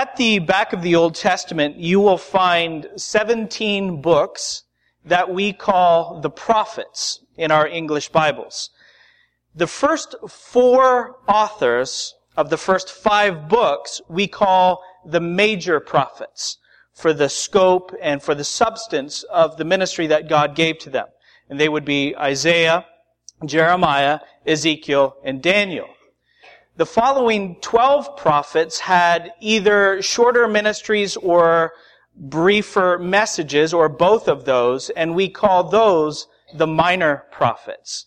at the back of the Old Testament, you will find 17 books that we call the prophets in our English Bibles. The first four authors of the first five books we call the major prophets for the scope and for the substance of the ministry that God gave to them. And they would be Isaiah, Jeremiah, Ezekiel, and Daniel. The following 12 prophets had either shorter ministries or briefer messages, or both of those, and we call those the minor prophets.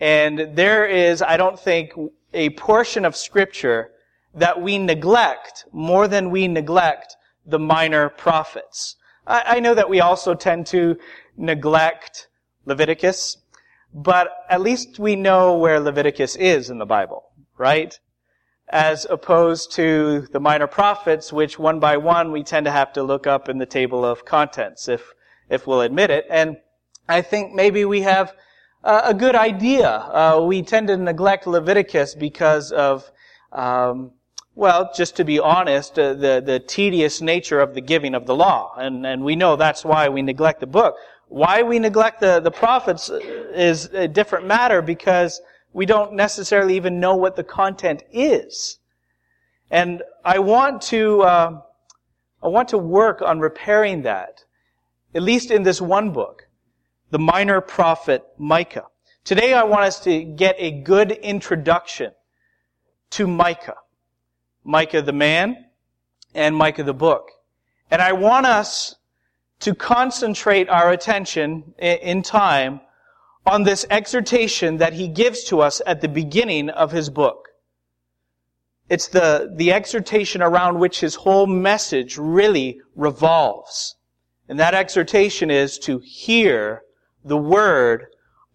And there is, I don't think, a portion of scripture that we neglect more than we neglect the minor prophets. I, I know that we also tend to neglect Leviticus, but at least we know where Leviticus is in the Bible, right? As opposed to the minor prophets, which one by one we tend to have to look up in the table of contents, if, if we'll admit it. And I think maybe we have a good idea. Uh, we tend to neglect Leviticus because of um, well, just to be honest, uh, the, the tedious nature of the giving of the law. And, and we know that's why we neglect the book. Why we neglect the, the prophets is a different matter because we don't necessarily even know what the content is. And I want to, uh, I want to work on repairing that, at least in this one book, the minor prophet Micah. Today I want us to get a good introduction to Micah. Micah the man and Micah the book. And I want us to concentrate our attention in time on this exhortation that he gives to us at the beginning of his book. It's the, the exhortation around which his whole message really revolves. And that exhortation is to hear the word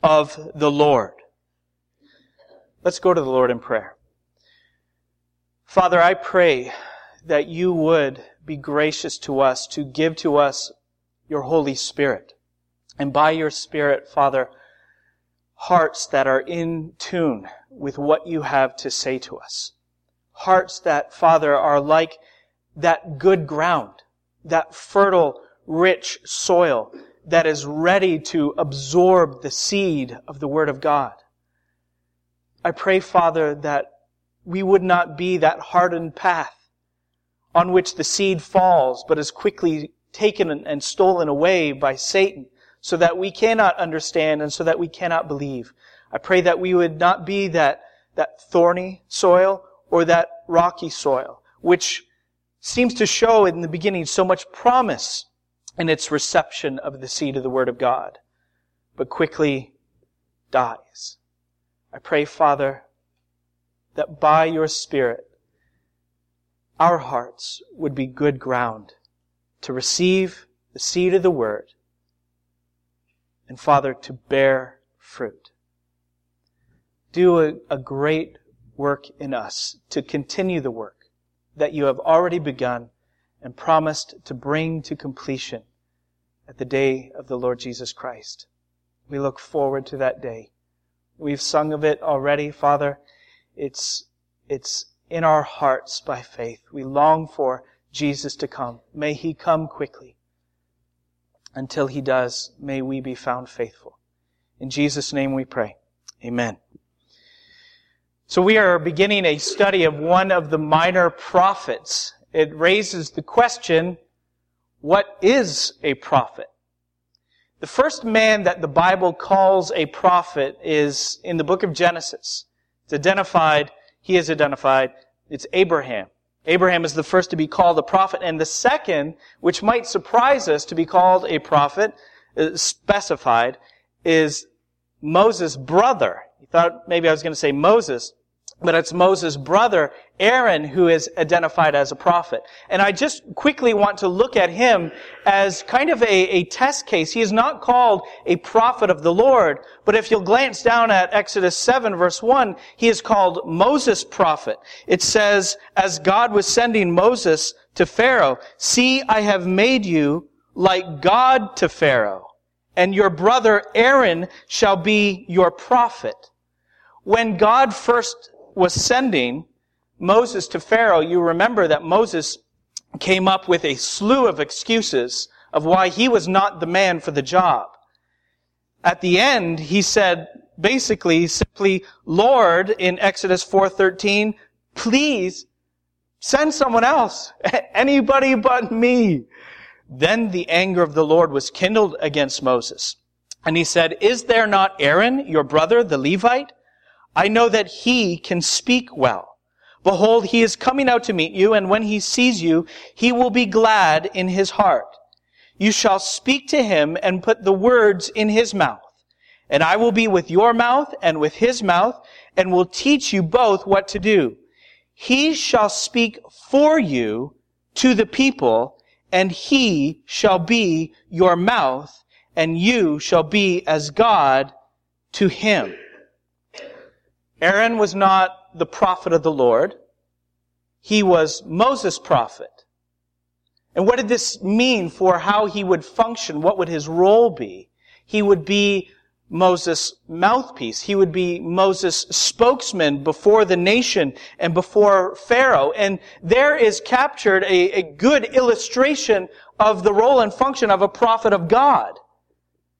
of the Lord. Let's go to the Lord in prayer. Father, I pray that you would be gracious to us to give to us your Holy Spirit. And by your Spirit, Father, hearts that are in tune with what you have to say to us. Hearts that, Father, are like that good ground, that fertile, rich soil that is ready to absorb the seed of the Word of God. I pray, Father, that we would not be that hardened path on which the seed falls, but is quickly taken and stolen away by Satan, so that we cannot understand and so that we cannot believe. I pray that we would not be that, that thorny soil or that rocky soil, which seems to show in the beginning so much promise in its reception of the seed of the Word of God, but quickly dies. I pray, Father, that by your Spirit, our hearts would be good ground to receive the seed of the Word, and Father, to bear fruit. Do a, a great work in us to continue the work that you have already begun and promised to bring to completion at the day of the Lord Jesus Christ. We look forward to that day. We've sung of it already, Father. It's, it's in our hearts by faith. We long for Jesus to come. May He come quickly. Until He does, may we be found faithful. In Jesus' name we pray. Amen. So we are beginning a study of one of the minor prophets. It raises the question, what is a prophet? The first man that the Bible calls a prophet is in the book of Genesis. It's identified, he is identified, it's Abraham. Abraham is the first to be called a prophet, and the second, which might surprise us to be called a prophet, uh, specified, is Moses' brother. You thought maybe I was going to say Moses but it's Moses' brother, Aaron, who is identified as a prophet. And I just quickly want to look at him as kind of a, a, test case. He is not called a prophet of the Lord, but if you'll glance down at Exodus 7 verse 1, he is called Moses' prophet. It says, as God was sending Moses to Pharaoh, see, I have made you like God to Pharaoh, and your brother Aaron shall be your prophet. When God first was sending Moses to Pharaoh, you remember that Moses came up with a slew of excuses of why he was not the man for the job. At the end, he said, basically, simply, Lord, in Exodus 4.13, please send someone else. Anybody but me. Then the anger of the Lord was kindled against Moses. And he said, Is there not Aaron, your brother, the Levite? I know that he can speak well. Behold, he is coming out to meet you, and when he sees you, he will be glad in his heart. You shall speak to him and put the words in his mouth. And I will be with your mouth and with his mouth, and will teach you both what to do. He shall speak for you to the people, and he shall be your mouth, and you shall be as God to him. Aaron was not the prophet of the Lord. He was Moses' prophet. And what did this mean for how he would function? What would his role be? He would be Moses' mouthpiece. He would be Moses' spokesman before the nation and before Pharaoh. And there is captured a, a good illustration of the role and function of a prophet of God.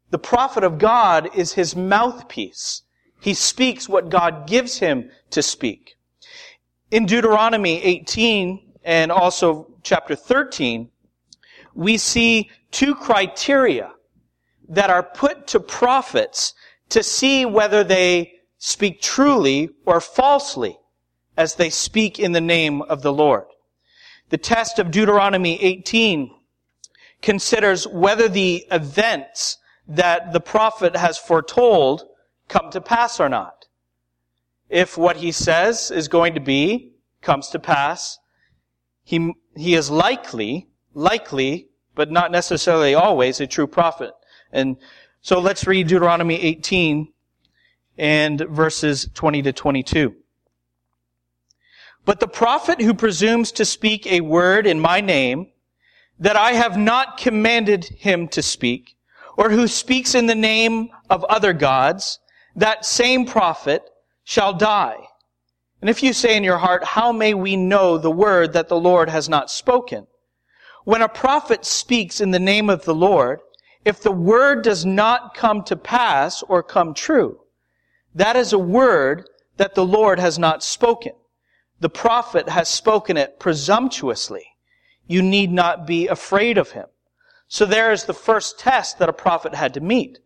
The prophet of God is his mouthpiece. He speaks what God gives him to speak. In Deuteronomy 18 and also chapter 13, we see two criteria that are put to prophets to see whether they speak truly or falsely as they speak in the name of the Lord. The test of Deuteronomy 18 considers whether the events that the prophet has foretold come to pass or not. If what he says is going to be comes to pass, he, he is likely, likely, but not necessarily always a true prophet. And so let's read Deuteronomy 18 and verses 20 to 22. But the prophet who presumes to speak a word in my name that I have not commanded him to speak, or who speaks in the name of other gods, that same prophet shall die. And if you say in your heart, how may we know the word that the Lord has not spoken? When a prophet speaks in the name of the Lord, if the word does not come to pass or come true, that is a word that the Lord has not spoken. The prophet has spoken it presumptuously. You need not be afraid of him. So there is the first test that a prophet had to meet.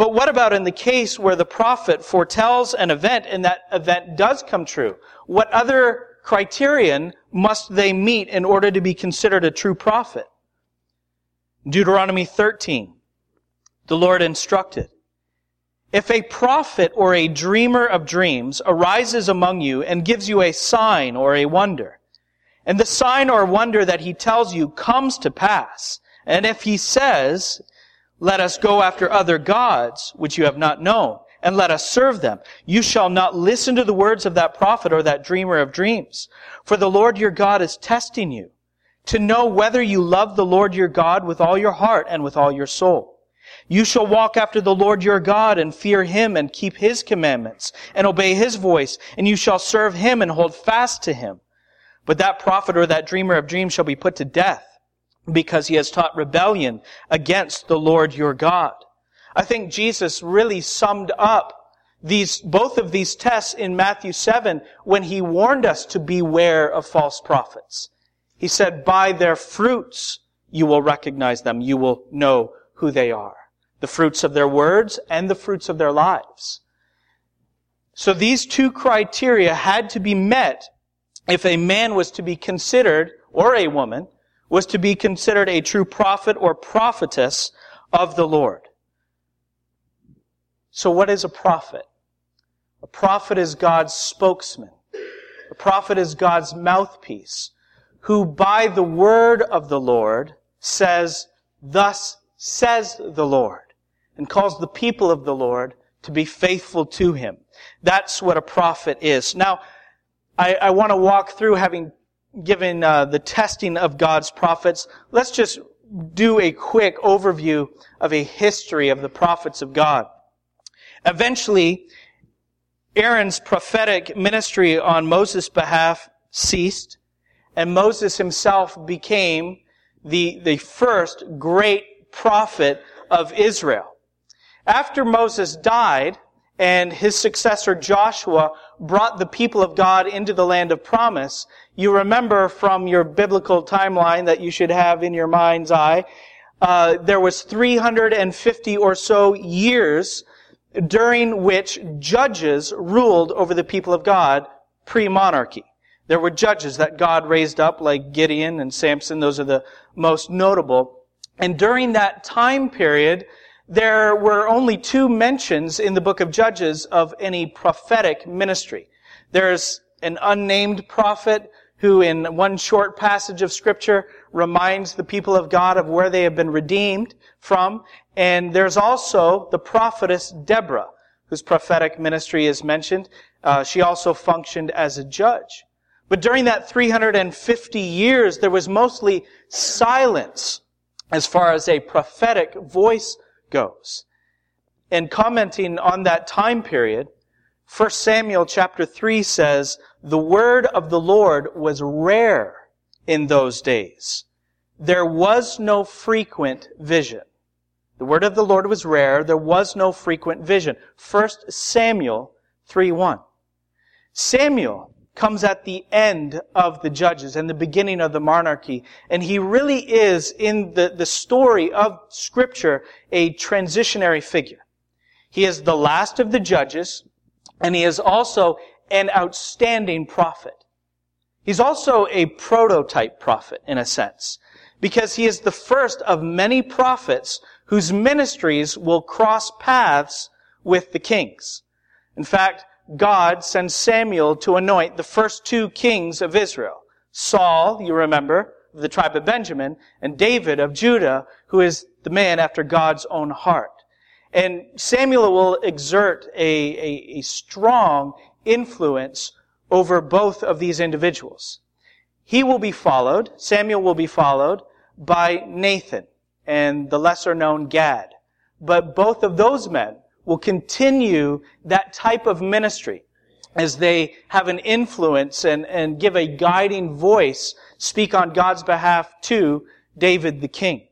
But what about in the case where the prophet foretells an event and that event does come true? What other criterion must they meet in order to be considered a true prophet? Deuteronomy 13, the Lord instructed, if a prophet or a dreamer of dreams arises among you and gives you a sign or a wonder, and the sign or wonder that he tells you comes to pass, and if he says, let us go after other gods, which you have not known, and let us serve them, you shall not listen to the words of that prophet or that dreamer of dreams. For the Lord your God is testing you to know whether you love the Lord your God with all your heart and with all your soul. You shall walk after the Lord your God and fear him and keep his commandments and obey his voice, and you shall serve him and hold fast to him. But that prophet or that dreamer of dreams shall be put to death because he has taught rebellion against the Lord your God. I think Jesus really summed up these, both of these tests in Matthew 7 when he warned us to beware of false prophets. He said, by their fruits you will recognize them. You will know who they are. The fruits of their words and the fruits of their lives. So these two criteria had to be met if a man was to be considered, or a woman, was to be considered a true prophet or prophetess of the Lord. So what is a prophet? A prophet is God's spokesman. A prophet is God's mouthpiece who by the word of the Lord says, thus says the Lord, and calls the people of the Lord to be faithful to him. That's what a prophet is. Now, I, I want to walk through having given uh, the testing of God's prophets. Let's just do a quick overview of a history of the prophets of God. Eventually, Aaron's prophetic ministry on Moses' behalf ceased. and Moses himself became the, the first great prophet of Israel. After Moses died, and his successor Joshua brought the people of God into the land of promise, you remember from your biblical timeline that you should have in your mind's eye, uh, there was 350 or so years during which judges ruled over the people of God pre-monarchy. There were judges that God raised up like Gideon and Samson. Those are the most notable. And during that time period, there were only two mentions in the book of Judges of any prophetic ministry. There's an unnamed prophet who in one short passage of scripture reminds the people of God of where they have been redeemed from. And there's also the prophetess Deborah, whose prophetic ministry is mentioned. Uh, she also functioned as a judge. But during that 350 years, there was mostly silence as far as a prophetic voice goes. And commenting on that time period, 1 Samuel chapter 3 says, the word of the Lord was rare in those days. There was no frequent vision. The word of the Lord was rare. There was no frequent vision. 1 Samuel 3.1. Samuel comes at the end of the judges and the beginning of the monarchy. And he really is, in the, the story of scripture, a transitionary figure. He is the last of the judges, and he is also an outstanding prophet. He's also a prototype prophet, in a sense, because he is the first of many prophets whose ministries will cross paths with the kings. In fact, God sends Samuel to anoint the first two kings of Israel. Saul, you remember, of the tribe of Benjamin, and David of Judah, who is the man after God's own heart. And Samuel will exert a, a, a strong influence over both of these individuals. He will be followed, Samuel will be followed by Nathan and the lesser known Gad. But both of those men will continue that type of ministry as they have an influence and, and give a guiding voice, speak on God's behalf to David the king.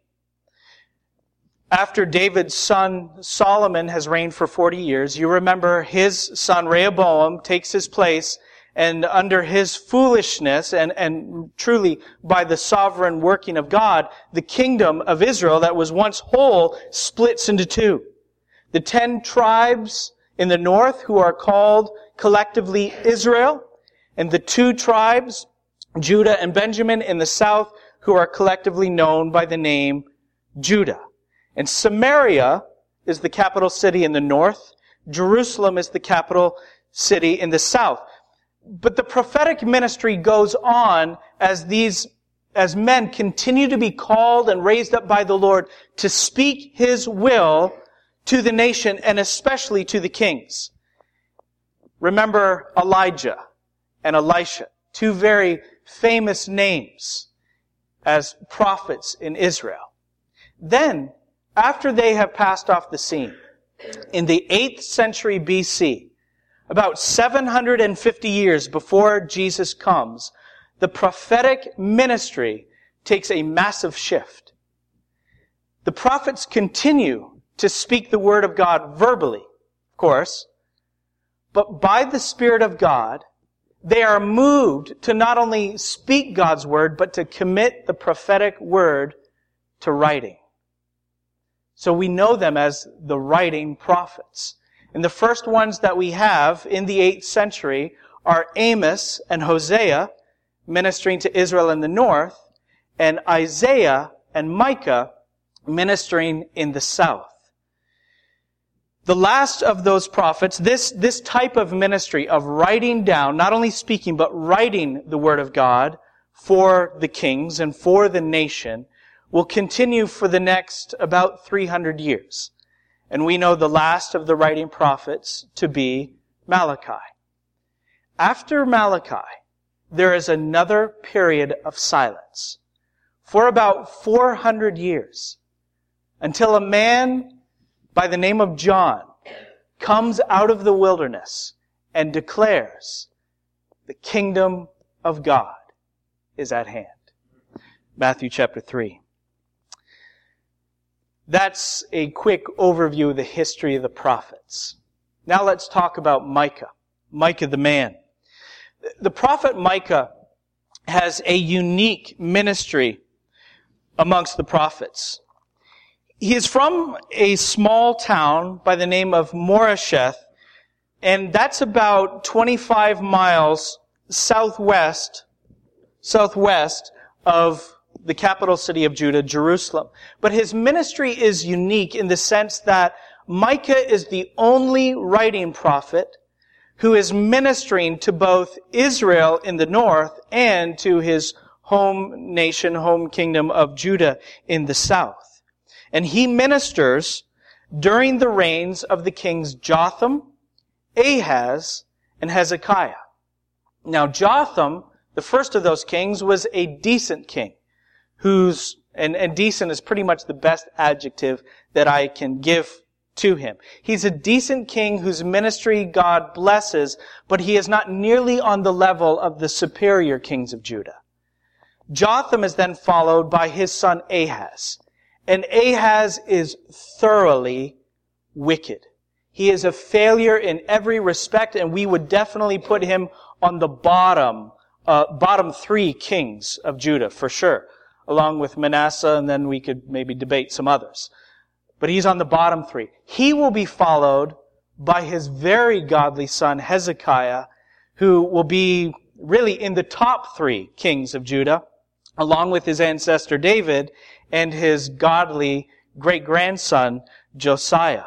After David's son Solomon has reigned for 40 years, you remember his son Rehoboam takes his place and under his foolishness and, and truly by the sovereign working of God, the kingdom of Israel that was once whole splits into two. The ten tribes in the north who are called collectively Israel, and the two tribes, Judah and Benjamin in the south, who are collectively known by the name Judah. And Samaria is the capital city in the north. Jerusalem is the capital city in the south. But the prophetic ministry goes on as these, as men continue to be called and raised up by the Lord to speak His will to the nation and especially to the kings. Remember Elijah and Elisha, two very famous names as prophets in Israel. Then, after they have passed off the scene, in the 8th century BC, about 750 years before Jesus comes, the prophetic ministry takes a massive shift. The prophets continue to speak the word of God verbally, of course, but by the Spirit of God, they are moved to not only speak God's word, but to commit the prophetic word to writing. So we know them as the writing prophets. And the first ones that we have in the 8th century are Amos and Hosea ministering to Israel in the north, and Isaiah and Micah ministering in the south. The last of those prophets, this, this type of ministry of writing down, not only speaking, but writing the Word of God for the kings and for the nation, will continue for the next about 300 years. And we know the last of the writing prophets to be Malachi. After Malachi, there is another period of silence for about 400 years until a man by the name of John comes out of the wilderness and declares the kingdom of God is at hand. Matthew chapter 3. That's a quick overview of the history of the prophets. Now let's talk about Micah. Micah the man. The prophet Micah has a unique ministry amongst the prophets. He is from a small town by the name of Moresheth, and that's about 25 miles southwest, southwest of the capital city of Judah, Jerusalem. But his ministry is unique in the sense that Micah is the only writing prophet who is ministering to both Israel in the north and to his home nation, home kingdom of Judah in the south. And he ministers during the reigns of the kings Jotham, Ahaz, and Hezekiah. Now Jotham, the first of those kings, was a decent king whose, and, and decent is pretty much the best adjective that I can give to him. He's a decent king whose ministry God blesses, but he is not nearly on the level of the superior kings of Judah. Jotham is then followed by his son Ahaz. And Ahaz is thoroughly wicked. He is a failure in every respect, and we would definitely put him on the bottom, uh, bottom three kings of Judah, for sure, along with Manasseh, and then we could maybe debate some others but he's on the bottom three. He will be followed by his very godly son Hezekiah, who will be really in the top three kings of Judah, along with his ancestor David and his godly great grandson Josiah.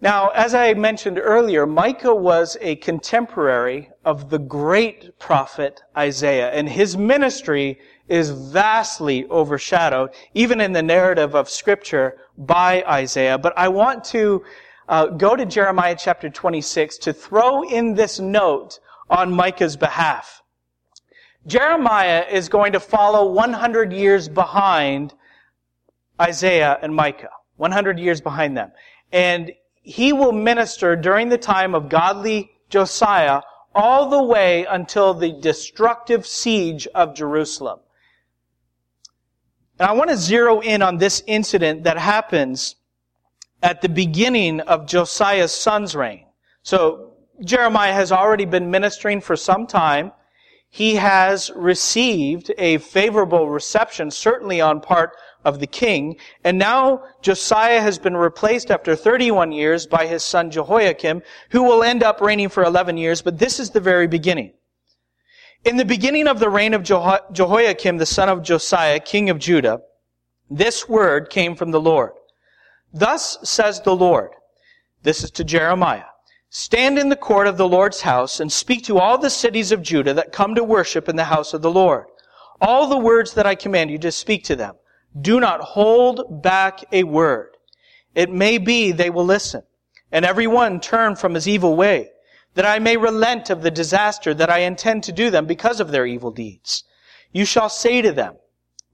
Now, as I mentioned earlier, Micah was a contemporary of the great prophet Isaiah, and his ministry is vastly overshadowed, even in the narrative of Scripture, by Isaiah. But I want to uh, go to Jeremiah chapter 26 to throw in this note on Micah's behalf. Jeremiah is going to follow 100 years behind Isaiah and Micah. 100 years behind them. And he will minister during the time of godly Josiah all the way until the destructive siege of Jerusalem. And I want to zero in on this incident that happens at the beginning of Josiah's son's reign. So Jeremiah has already been ministering for some time. He has received a favorable reception, certainly on part of the king. And now Josiah has been replaced after 31 years by his son Jehoiakim, who will end up reigning for 11 years, but this is the very beginning. In the beginning of the reign of Jehoiakim, the son of Josiah, king of Judah, this word came from the Lord. Thus says the Lord, this is to Jeremiah, stand in the court of the Lord's house and speak to all the cities of Judah that come to worship in the house of the Lord. All the words that I command you to speak to them. Do not hold back a word. It may be they will listen, and every one turn from his evil way that I may relent of the disaster that I intend to do them because of their evil deeds. You shall say to them,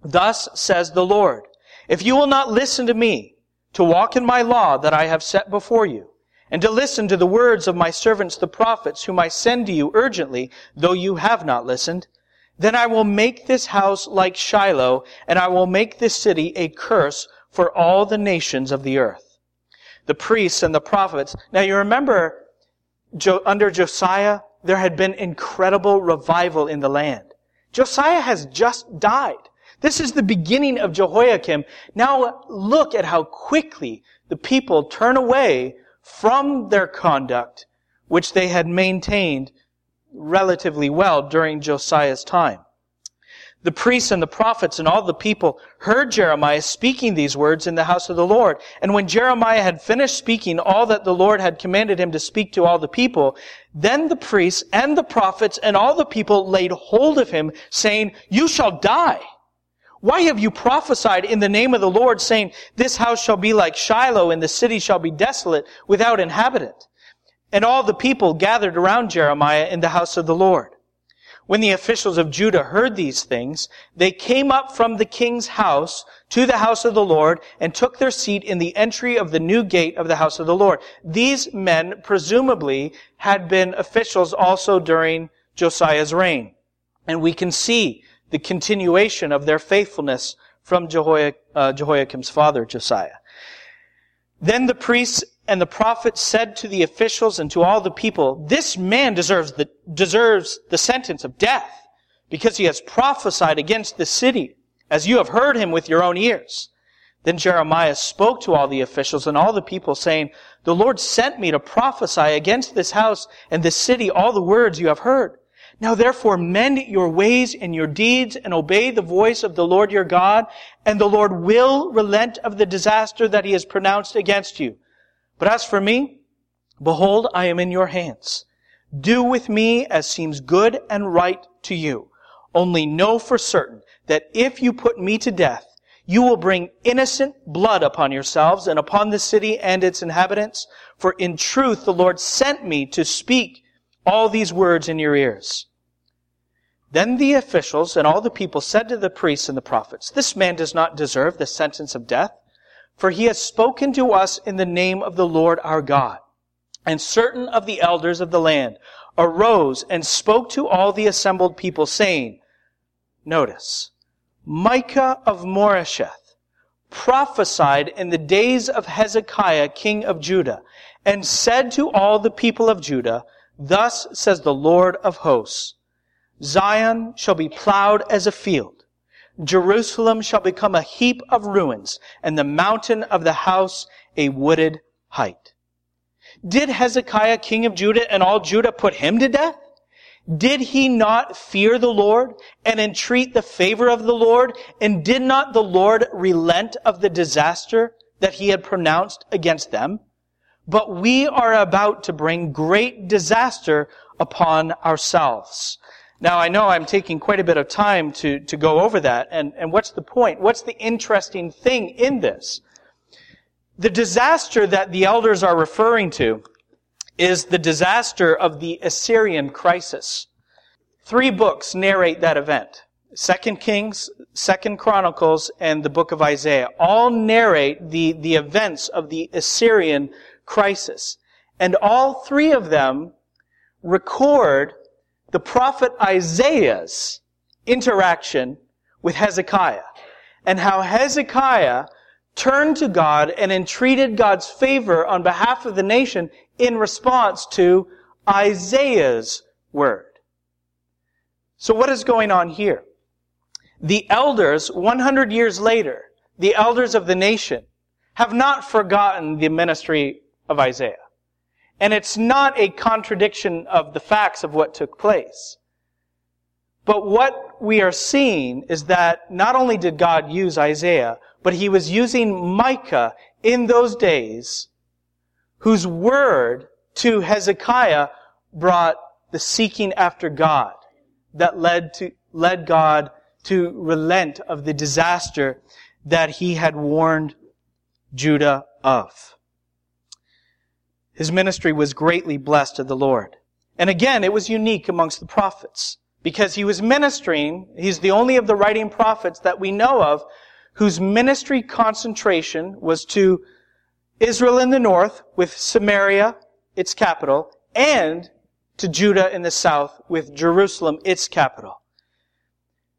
Thus says the Lord, if you will not listen to me, to walk in my law that I have set before you, and to listen to the words of my servants the prophets, whom I send to you urgently, though you have not listened, then I will make this house like Shiloh, and I will make this city a curse for all the nations of the earth. The priests and the prophets. Now you remember under Josiah, there had been incredible revival in the land. Josiah has just died. This is the beginning of Jehoiakim. Now look at how quickly the people turn away from their conduct, which they had maintained relatively well during Josiah's time the priests and the prophets and all the people heard Jeremiah speaking these words in the house of the Lord. And when Jeremiah had finished speaking all that the Lord had commanded him to speak to all the people, then the priests and the prophets and all the people laid hold of him, saying, You shall die. Why have you prophesied in the name of the Lord, saying, This house shall be like Shiloh, and the city shall be desolate, without inhabitant? And all the people gathered around Jeremiah in the house of the Lord. When the officials of Judah heard these things, they came up from the king's house to the house of the Lord and took their seat in the entry of the new gate of the house of the Lord. These men presumably had been officials also during Josiah's reign. And we can see the continuation of their faithfulness from uh, Jehoiakim's father, Josiah. Then the priests and the prophets said to the officials and to all the people, this man deserves the, deserves the sentence of death because he has prophesied against the city as you have heard him with your own ears. Then Jeremiah spoke to all the officials and all the people saying, the Lord sent me to prophesy against this house and this city all the words you have heard. Now therefore mend your ways and your deeds and obey the voice of the Lord your God, and the Lord will relent of the disaster that he has pronounced against you. But as for me, behold, I am in your hands. Do with me as seems good and right to you. Only know for certain that if you put me to death, you will bring innocent blood upon yourselves and upon the city and its inhabitants. For in truth the Lord sent me to speak all these words in your ears. Then the officials and all the people said to the priests and the prophets, This man does not deserve the sentence of death, for he has spoken to us in the name of the Lord our God. And certain of the elders of the land arose and spoke to all the assembled people, saying, Notice, Micah of Moresheth prophesied in the days of Hezekiah, king of Judah, and said to all the people of Judah, Thus says the Lord of hosts, Zion shall be plowed as a field. Jerusalem shall become a heap of ruins, and the mountain of the house a wooded height. Did Hezekiah, king of Judah, and all Judah put him to death? Did he not fear the Lord and entreat the favor of the Lord? And did not the Lord relent of the disaster that he had pronounced against them? But we are about to bring great disaster upon ourselves. Now I know I'm taking quite a bit of time to, to go over that, and, and what's the point? What's the interesting thing in this? The disaster that the elders are referring to is the disaster of the Assyrian crisis. Three books narrate that event. Second Kings, Second Chronicles, and the book of Isaiah all narrate the, the events of the Assyrian crisis. And all three of them record the prophet Isaiah's interaction with Hezekiah and how Hezekiah turned to God and entreated God's favor on behalf of the nation in response to Isaiah's word. So what is going on here? The elders, 100 years later, the elders of the nation, have not forgotten the ministry of Isaiah. And it's not a contradiction of the facts of what took place. But what we are seeing is that not only did God use Isaiah, but he was using Micah in those days whose word to Hezekiah brought the seeking after God that led to, led God to relent of the disaster that he had warned Judah of. His ministry was greatly blessed of the Lord. And again, it was unique amongst the prophets because he was ministering, he's the only of the writing prophets that we know of whose ministry concentration was to Israel in the north with Samaria, its capital, and to Judah in the south with Jerusalem, its capital.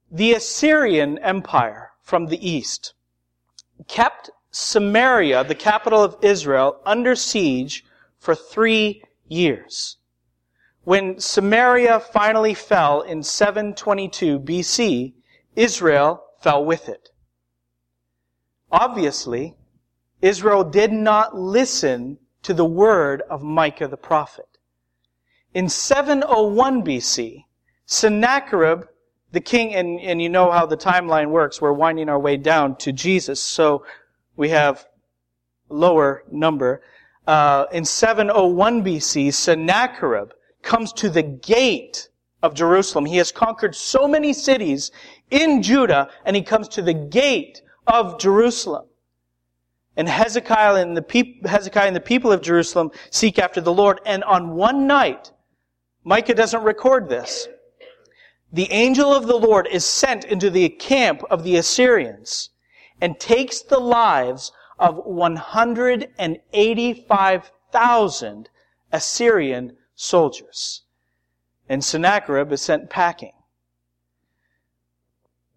The Assyrian Empire from the east kept Samaria, the capital of Israel, under siege for three years. When Samaria finally fell in 722 BC, Israel fell with it. Obviously, Israel did not listen to the word of Micah the prophet. In 701 BC, Sennacherib, the king, and, and you know how the timeline works, we're winding our way down to Jesus, so we have lower number. Uh, in 701 BC, Sennacherib comes to the gate of Jerusalem. He has conquered so many cities in Judah, and he comes to the gate of Jerusalem. And Hezekiah and the people, Hezekiah and the people of Jerusalem seek after the Lord. And on one night, Micah doesn't record this. The angel of the Lord is sent into the camp of the Assyrians and takes the lives of 185,000 Assyrian soldiers. And Sennacherib is sent packing.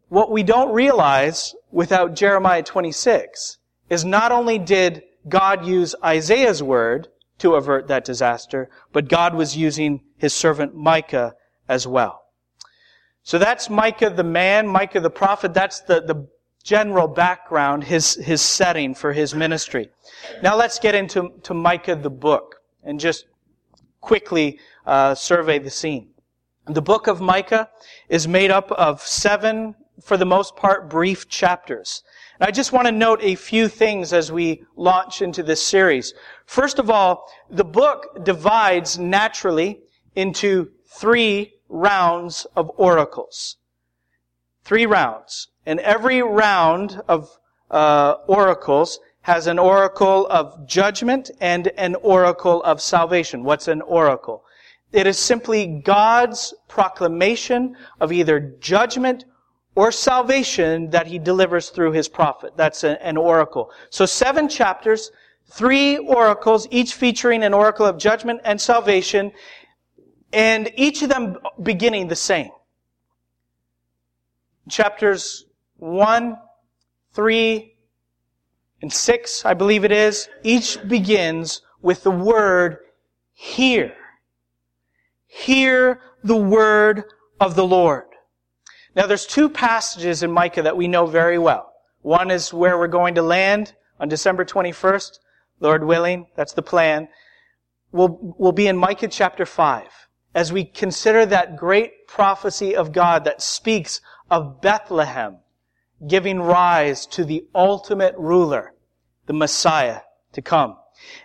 what we don't realize without Jeremiah 26 is not only did God use Isaiah's word to avert that disaster, but God was using his servant Micah as well. So that's Micah the man, Micah the prophet. That's the, the general background, his, his setting for his ministry. Now let's get into to Micah the book and just quickly uh, survey the scene. The book of Micah is made up of seven, for the most part, brief chapters. And I just want to note a few things as we launch into this series. First of all, the book divides naturally into three rounds of oracles. Three rounds. And every round of uh, oracles has an oracle of judgment and an oracle of salvation. What's an oracle? It is simply God's proclamation of either judgment or salvation that he delivers through his prophet. That's an oracle. So seven chapters, three oracles, each featuring an oracle of judgment and salvation, and each of them beginning the same. Chapters 1, 3, and 6, I believe it is, each begins with the word hear. Hear the word of the Lord. Now there's two passages in Micah that we know very well. One is where we're going to land on December 21st, Lord willing, that's the plan. We'll, we'll be in Micah chapter 5 as we consider that great prophecy of God that speaks of Bethlehem giving rise to the ultimate ruler, the Messiah to come.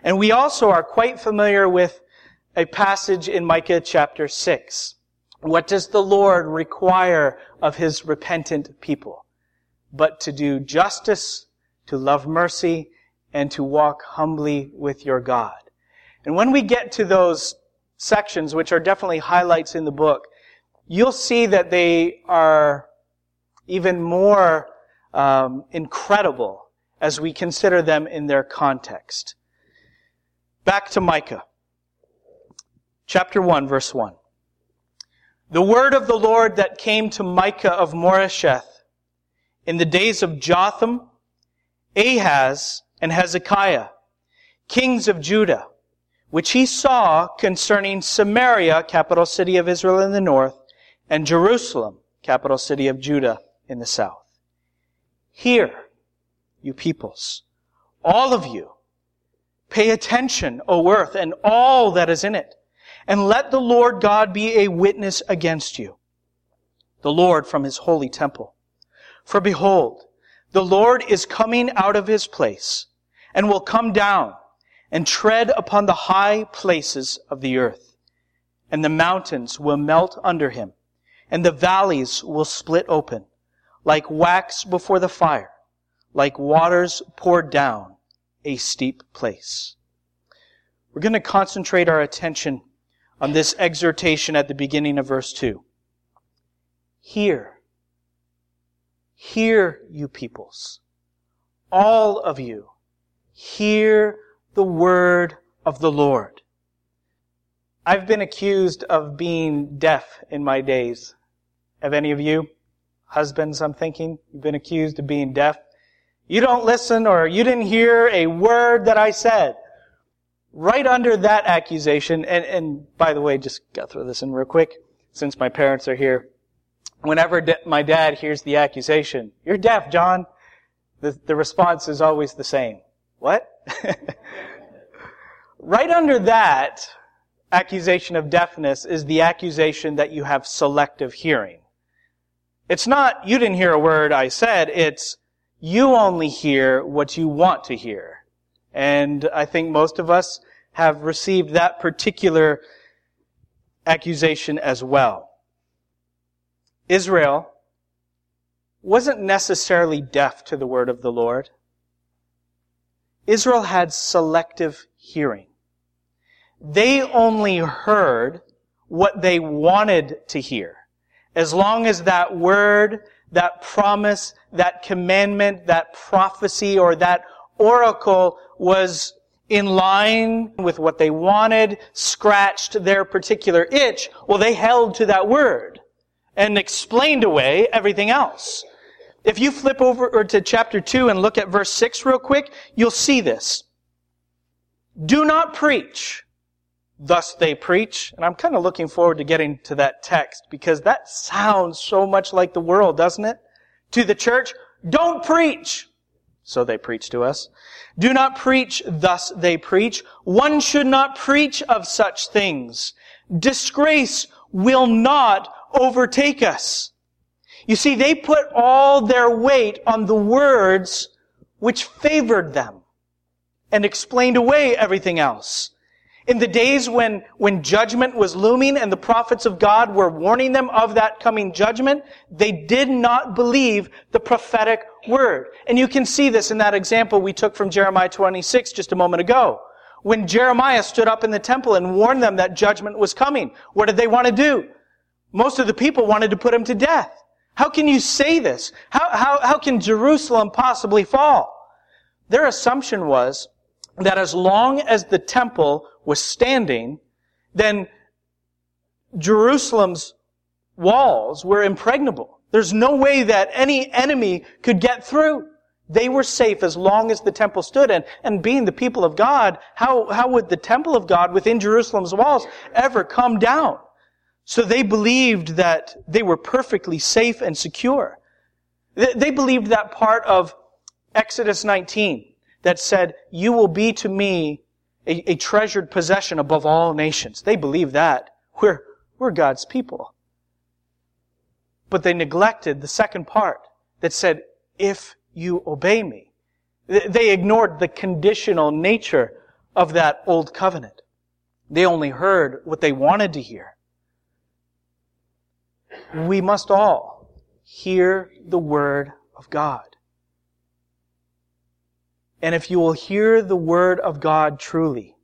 And we also are quite familiar with a passage in Micah chapter 6. What does the Lord require of his repentant people? But to do justice, to love mercy, and to walk humbly with your God. And when we get to those sections, which are definitely highlights in the book, you'll see that they are even more um, incredible as we consider them in their context. Back to Micah. Chapter 1, verse 1. The word of the Lord that came to Micah of Moresheth in the days of Jotham, Ahaz, and Hezekiah, kings of Judah, which he saw concerning Samaria, capital city of Israel in the north, and Jerusalem, capital city of Judah in the south. Hear, you peoples, all of you, pay attention, O earth, and all that is in it, and let the Lord God be a witness against you, the Lord from his holy temple. For behold, the Lord is coming out of his place, and will come down and tread upon the high places of the earth. And the mountains will melt under him, and the valleys will split open, like wax before the fire, like waters poured down a steep place. We're going to concentrate our attention on this exhortation at the beginning of verse 2. Hear. Hear, you peoples. All of you. Hear the word of the Lord. I've been accused of being deaf in my days. Have any of you? Husbands, I'm thinking, you've been accused of being deaf. You don't listen or you didn't hear a word that I said. Right under that accusation, and, and by the way, just gotta throw this in real quick, since my parents are here. Whenever de- my dad hears the accusation, you're deaf, John, the, the response is always the same. What? right under that accusation of deafness is the accusation that you have selective hearing. It's not, you didn't hear a word I said, it's, you only hear what you want to hear. And I think most of us have received that particular accusation as well. Israel wasn't necessarily deaf to the word of the Lord. Israel had selective hearing. They only heard what they wanted to hear. As long as that word, that promise, that commandment, that prophecy, or that oracle was in line with what they wanted, scratched their particular itch, well, they held to that word and explained away everything else. If you flip over to chapter 2 and look at verse 6 real quick, you'll see this. Do not preach. Thus they preach. And I'm kind of looking forward to getting to that text because that sounds so much like the world, doesn't it? To the church, don't preach. So they preach to us. Do not preach, thus they preach. One should not preach of such things. Disgrace will not overtake us. You see, they put all their weight on the words which favored them and explained away everything else. In the days when, when judgment was looming and the prophets of God were warning them of that coming judgment, they did not believe the prophetic word. And you can see this in that example we took from Jeremiah 26 just a moment ago. When Jeremiah stood up in the temple and warned them that judgment was coming, what did they want to do? Most of the people wanted to put him to death. How can you say this? How, how, how can Jerusalem possibly fall? Their assumption was that as long as the temple was standing, then Jerusalem's walls were impregnable. There's no way that any enemy could get through. They were safe as long as the temple stood. And, and being the people of God, how, how would the temple of God within Jerusalem's walls ever come down? So they believed that they were perfectly safe and secure. They believed that part of Exodus 19 that said, you will be to me a, a treasured possession above all nations. They believe that. We're, we're God's people. But they neglected the second part that said, if you obey me. They ignored the conditional nature of that old covenant. They only heard what they wanted to hear. We must all hear the word of God. And if you will hear the word of God truly,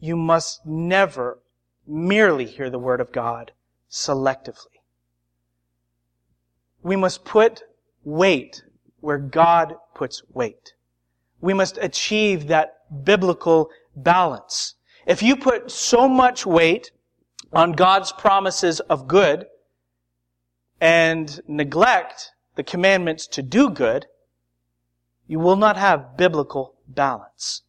you must never merely hear the word of God selectively. We must put weight where God puts weight. We must achieve that biblical balance. If you put so much weight on God's promises of good and neglect the commandments to do good, you will not have biblical balance.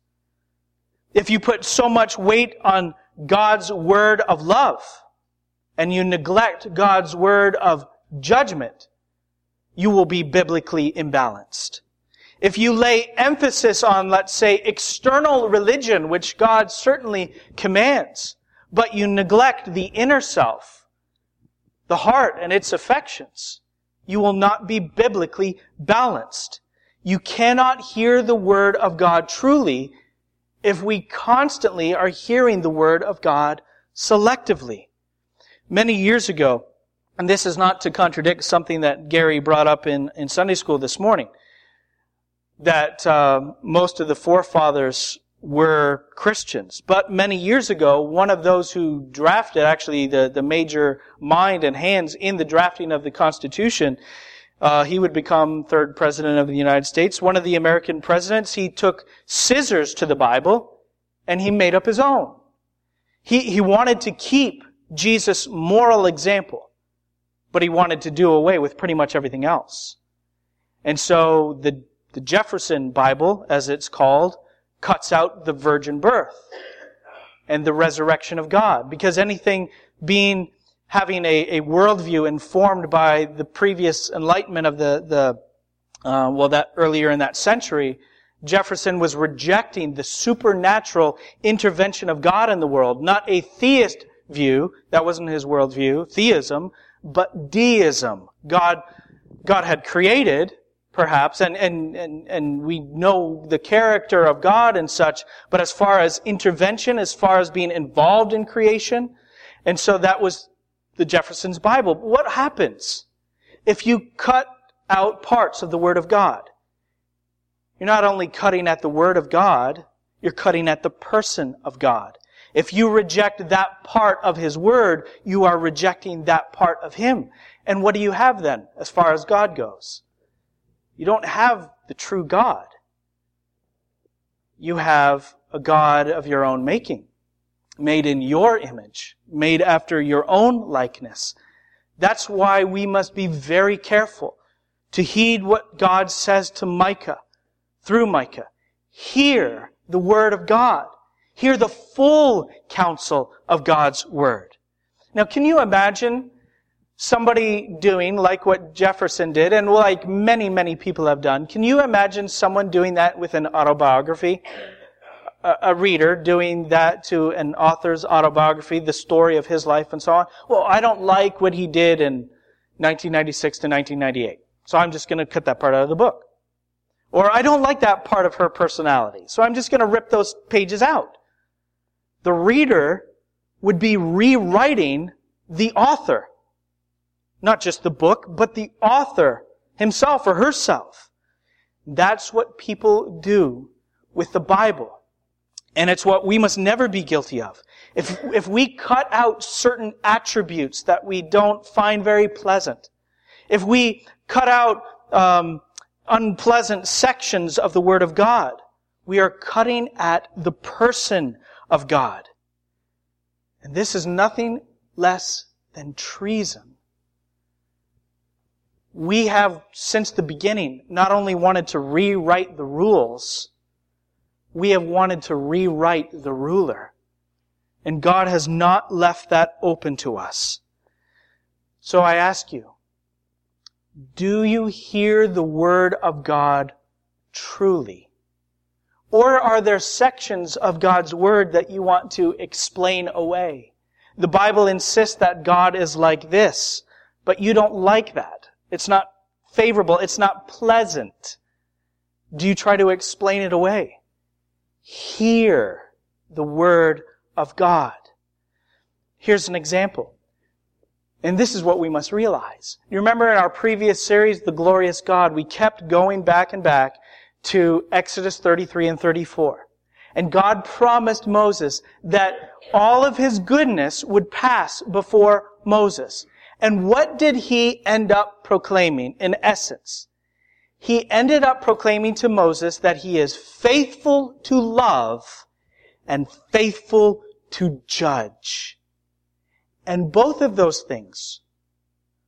If you put so much weight on God's word of love and you neglect God's word of judgment, you will be biblically imbalanced. If you lay emphasis on, let's say, external religion, which God certainly commands, but you neglect the inner self, the heart and its affections, you will not be biblically balanced. You cannot hear the Word of God truly if we constantly are hearing the Word of God selectively. Many years ago, and this is not to contradict something that Gary brought up in, in Sunday school this morning, that uh, most of the forefathers were Christians. But many years ago, one of those who drafted, actually the, the major mind and hands in the drafting of the Constitution, uh, he would become third president of the United States. One of the American presidents, he took scissors to the Bible and he made up his own. He, he wanted to keep Jesus' moral example, but he wanted to do away with pretty much everything else. And so the, the Jefferson Bible, as it's called, cuts out the virgin birth and the resurrection of God because anything being having a, a worldview informed by the previous enlightenment of the, the uh, well, that earlier in that century, Jefferson was rejecting the supernatural intervention of God in the world, not a theist view, that wasn't his worldview, theism, but deism. God, God had created, perhaps, and, and, and, and we know the character of God and such, but as far as intervention, as far as being involved in creation, and so that was the Jefferson's Bible. What happens if you cut out parts of the Word of God? You're not only cutting at the Word of God, you're cutting at the person of God. If you reject that part of His Word, you are rejecting that part of Him. And what do you have then, as far as God goes? You don't have the true God. You have a God of your own making made in your image, made after your own likeness. That's why we must be very careful to heed what God says to Micah through Micah. Hear the word of God. Hear the full counsel of God's word. Now, can you imagine somebody doing like what Jefferson did and like many, many people have done? Can you imagine someone doing that with an autobiography? A, reader doing that to an author's autobiography, the story of his life and so on? Well, I don't like what he did in 1996 to 1998. So I'm just going to cut that part out of the book. Or I don't like that part of her personality. So I'm just going to rip those pages out. The reader would be rewriting the author. Not just the book, but the author himself or herself. That's what people do with the Bible. And it's what we must never be guilty of. If, if we cut out certain attributes that we don't find very pleasant, if we cut out um, unpleasant sections of the Word of God, we are cutting at the person of God. And this is nothing less than treason. We have, since the beginning, not only wanted to rewrite the rules, we have wanted to rewrite the ruler. And God has not left that open to us. So I ask you, do you hear the word of God truly? Or are there sections of God's word that you want to explain away? The Bible insists that God is like this, but you don't like that. It's not favorable. It's not pleasant. Do you try to explain it away? Hear the word of God. Here's an example. And this is what we must realize. You remember in our previous series, The Glorious God, we kept going back and back to Exodus 33 and 34. And God promised Moses that all of his goodness would pass before Moses. And what did he end up proclaiming in essence? He ended up proclaiming to Moses that he is faithful to love and faithful to judge. And both of those things,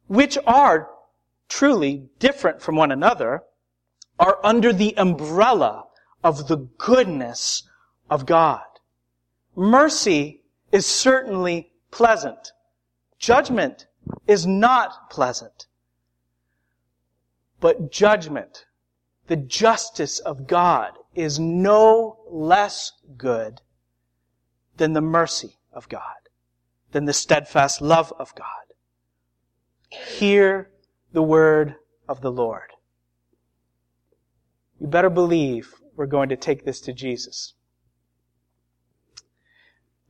which are truly different from one another, are under the umbrella of the goodness of God. Mercy is certainly pleasant. Judgment is not pleasant. But judgment, the justice of God, is no less good than the mercy of God than the steadfast love of God. Hear the word of the Lord. You better believe we're going to take this to Jesus.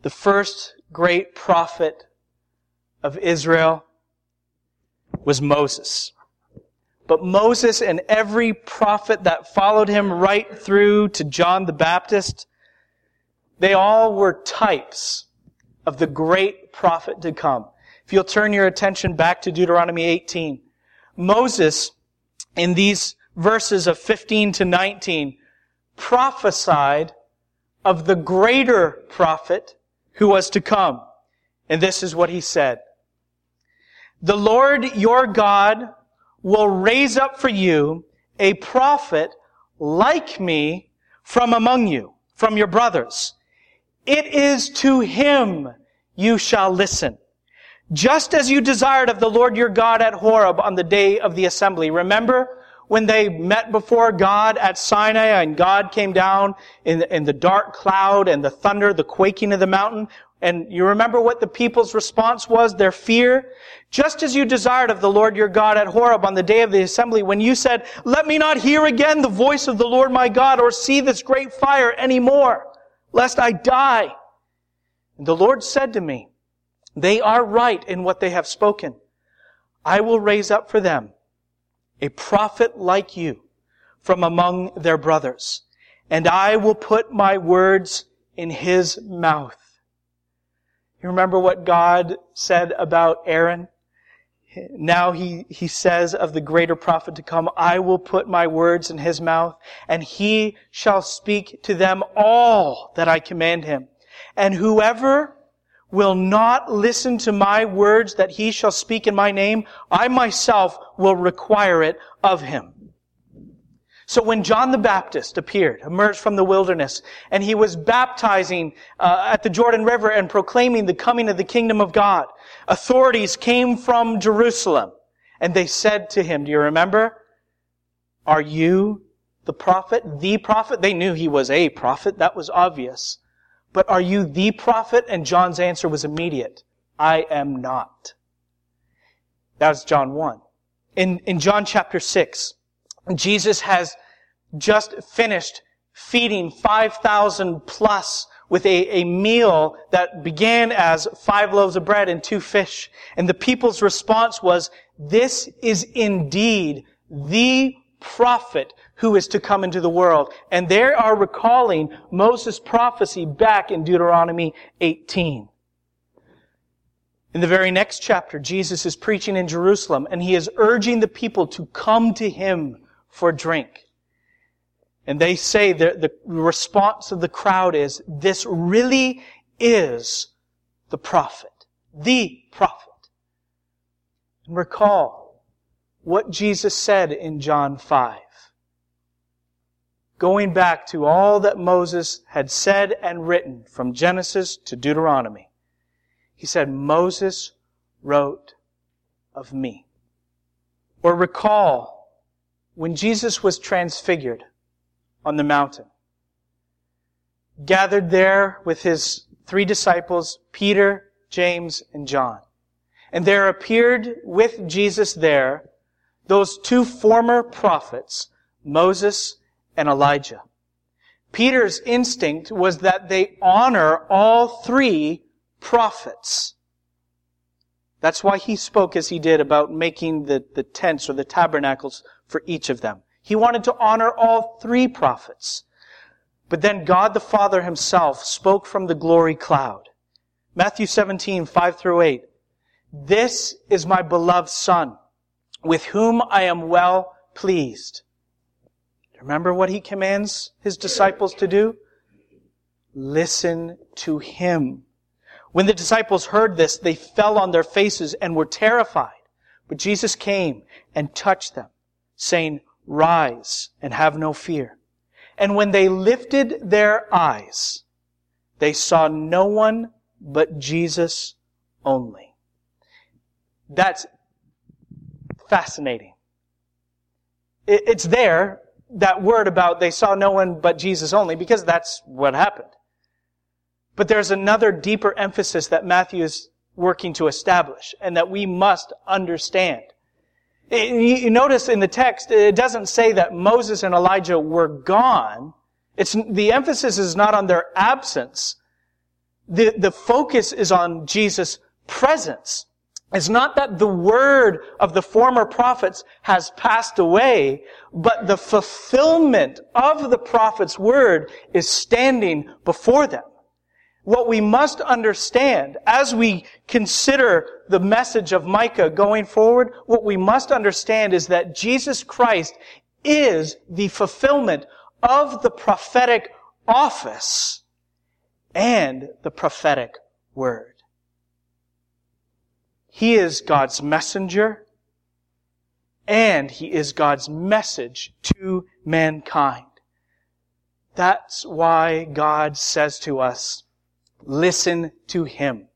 The first great prophet of Israel was Moses. But Moses and every prophet that followed him right through to John the Baptist, they all were types of the great prophet to come. If you'll turn your attention back to Deuteronomy 18, Moses, in these verses of 15 to 19, prophesied of the greater prophet who was to come. And this is what he said. The Lord your God will raise up for you a prophet like me from among you, from your brothers. It is to him you shall listen. Just as you desired of the Lord your God at Horeb on the day of the assembly. Remember when they met before God at Sinai and God came down in, in the dark cloud and the thunder, the quaking of the mountain? And you remember what the people's response was, their fear? Just as you desired of the Lord your God at Horeb on the day of the assembly, when you said, let me not hear again the voice of the Lord my God or see this great fire anymore lest I die. And the Lord said to me, They are right in what they have spoken. I will raise up for them a prophet like you from among their brothers, and I will put my words in his mouth. You remember what God said about Aaron? Now he, he says of the greater prophet to come, I will put my words in his mouth, and he shall speak to them all that I command him. And whoever will not listen to my words that he shall speak in my name, I myself will require it of him. So when John the Baptist appeared, emerged from the wilderness, and he was baptizing uh, at the Jordan River and proclaiming the coming of the kingdom of God, authorities came from Jerusalem and they said to him, do you remember? Are you the prophet, the prophet? They knew he was a prophet. That was obvious. But are you the prophet? And John's answer was immediate. I am not. That was John 1. In, in John chapter 6, Jesus has just finished feeding 5,000 plus with a, a meal that began as five loaves of bread and two fish. And the people's response was, this is indeed the prophet who is to come into the world. And they are recalling Moses' prophecy back in Deuteronomy 18. In the very next chapter, Jesus is preaching in Jerusalem and he is urging the people to come to him for drink. And they say that the response of the crowd is, this really is the prophet. The prophet. And recall what Jesus said in John 5. Going back to all that Moses had said and written from Genesis to Deuteronomy. He said, Moses wrote of me. Or recall when Jesus was transfigured on the mountain, gathered there with his three disciples, Peter, James, and John. And there appeared with Jesus there those two former prophets, Moses and Elijah. Peter's instinct was that they honor all three prophets. That's why he spoke as he did about making the, the tents or the tabernacles for each of them. He wanted to honor all three prophets. But then God the Father himself spoke from the glory cloud. Matthew 17, 5 through 8. This is my beloved Son, with whom I am well pleased. Remember what he commands his disciples to do? Listen to him. When the disciples heard this, they fell on their faces and were terrified. But Jesus came and touched them saying, Rise and have no fear. And when they lifted their eyes, they saw no one but Jesus only. That's fascinating. It's there, that word about they saw no one but Jesus only, because that's what happened. But there's another deeper emphasis that Matthew is working to establish and that we must understand. Eh, you notice in the text, it doesn't say that Moses and Elijah were gone. It's, the emphasis is not on their absence. The, the focus is on Jesus' presence. It's not that the word of the former prophets has passed away, but the fulfillment of the prophet's word is standing before them what we must understand as we consider the message of Micah going forward, what we must understand is that Jesus Christ is the fulfillment of the prophetic office and the prophetic word. He is God's messenger and he is God's message to mankind. That's why God says to us, Listen to Him.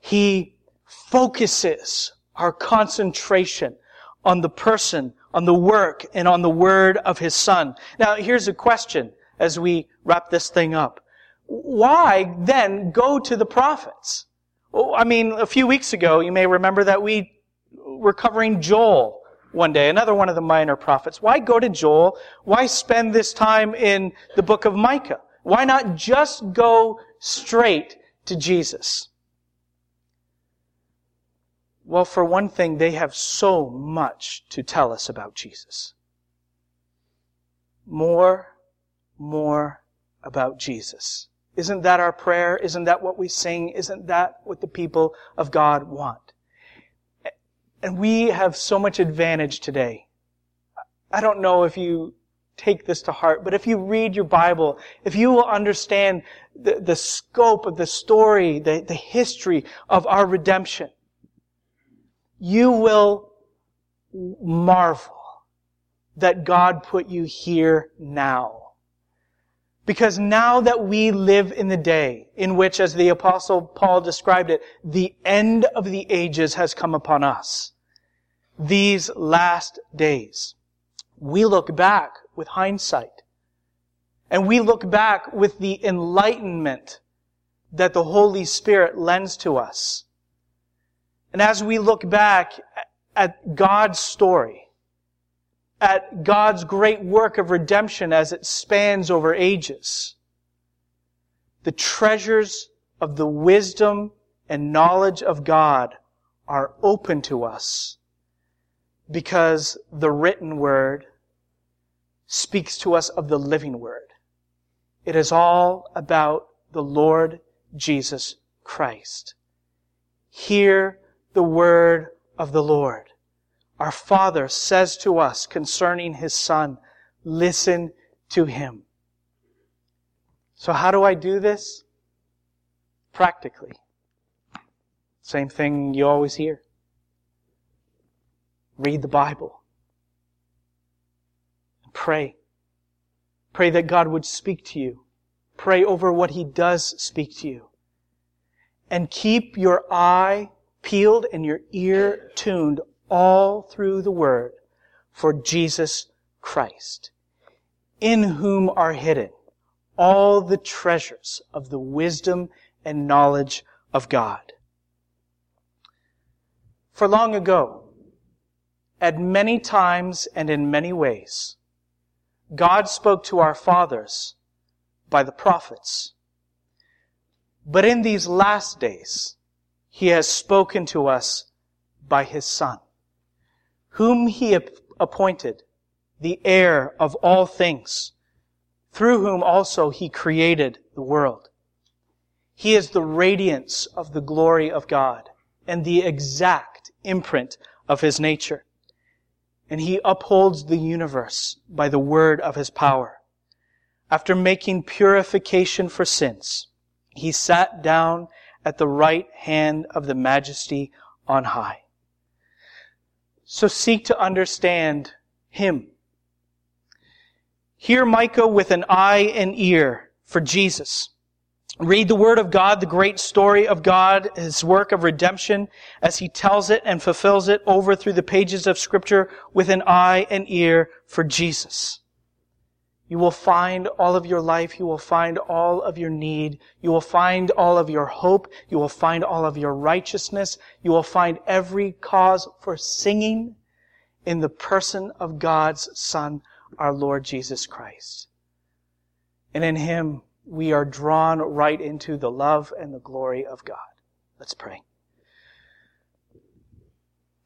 He focuses our concentration on the person, on the work, and on the word of His Son. Now, here's a question as we wrap this thing up. Why then go to the prophets? Well, I mean, a few weeks ago, you may remember that we were covering Joel one day, another one of the minor prophets. Why go to Joel? Why spend this time in the book of Micah? Why not just go straight to Jesus? Well, for one thing, they have so much to tell us about Jesus. More, more about Jesus. Isn't that our prayer? Isn't that what we sing? Isn't that what the people of God want? And we have so much advantage today. I don't know if you take this to heart, but if you read your Bible, if you will understand the, the scope of the story, the, the history of our redemption, you will marvel that God put you here now. Because now that we live in the day in which, as the apostle Paul described it, the end of the ages has come upon us. These last days. We look back with hindsight. And we look back with the enlightenment that the Holy Spirit lends to us. And as we look back at God's story, at God's great work of redemption as it spans over ages. The treasures of the wisdom and knowledge of God are open to us because the written word speaks to us of the living word. It is all about the Lord Jesus Christ. Hear the word of the Lord our Father says to us concerning His Son, listen to Him. So how do I do this? Practically. Same thing you always hear. Read the Bible. Pray. Pray that God would speak to you. Pray over what He does speak to you. And keep your eye peeled and your ear tuned all through the Word for Jesus Christ, in whom are hidden all the treasures of the wisdom and knowledge of God. For long ago, at many times and in many ways, God spoke to our fathers by the prophets. But in these last days, He has spoken to us by His Son whom he appointed the heir of all things, through whom also he created the world. He is the radiance of the glory of God and the exact imprint of his nature. And he upholds the universe by the word of his power. After making purification for sins, he sat down at the right hand of the majesty on high. So seek to understand Him. Hear Micah with an eye and ear for Jesus. Read the Word of God, the great story of God, His work of redemption, as He tells it and fulfills it over through the pages of Scripture with an eye and ear for Jesus. You will find all of your life. You will find all of your need. You will find all of your hope. You will find all of your righteousness. You will find every cause for singing in the person of God's Son, our Lord Jesus Christ. And in Him, we are drawn right into the love and the glory of God. Let's pray.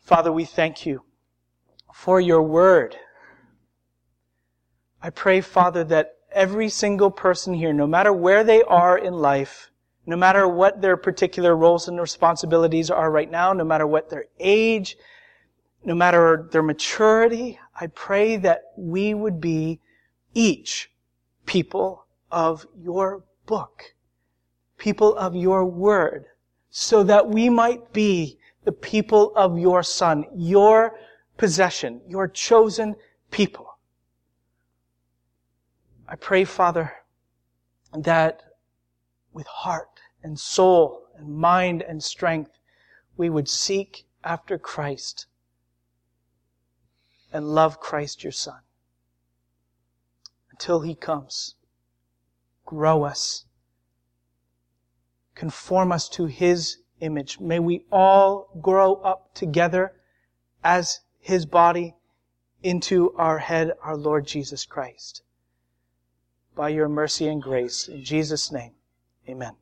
Father, we thank you for your word I pray, Father, that every single person here, no matter where they are in life, no matter what their particular roles and responsibilities are right now, no matter what their age, no matter their maturity, I pray that we would be each people of your book, people of your word, so that we might be the people of your son, your possession, your chosen people. I pray, Father, that with heart and soul and mind and strength, we would seek after Christ and love Christ your Son until he comes. Grow us. Conform us to his image. May we all grow up together as his body into our head, our Lord Jesus Christ by your mercy and grace. In Jesus' name, amen.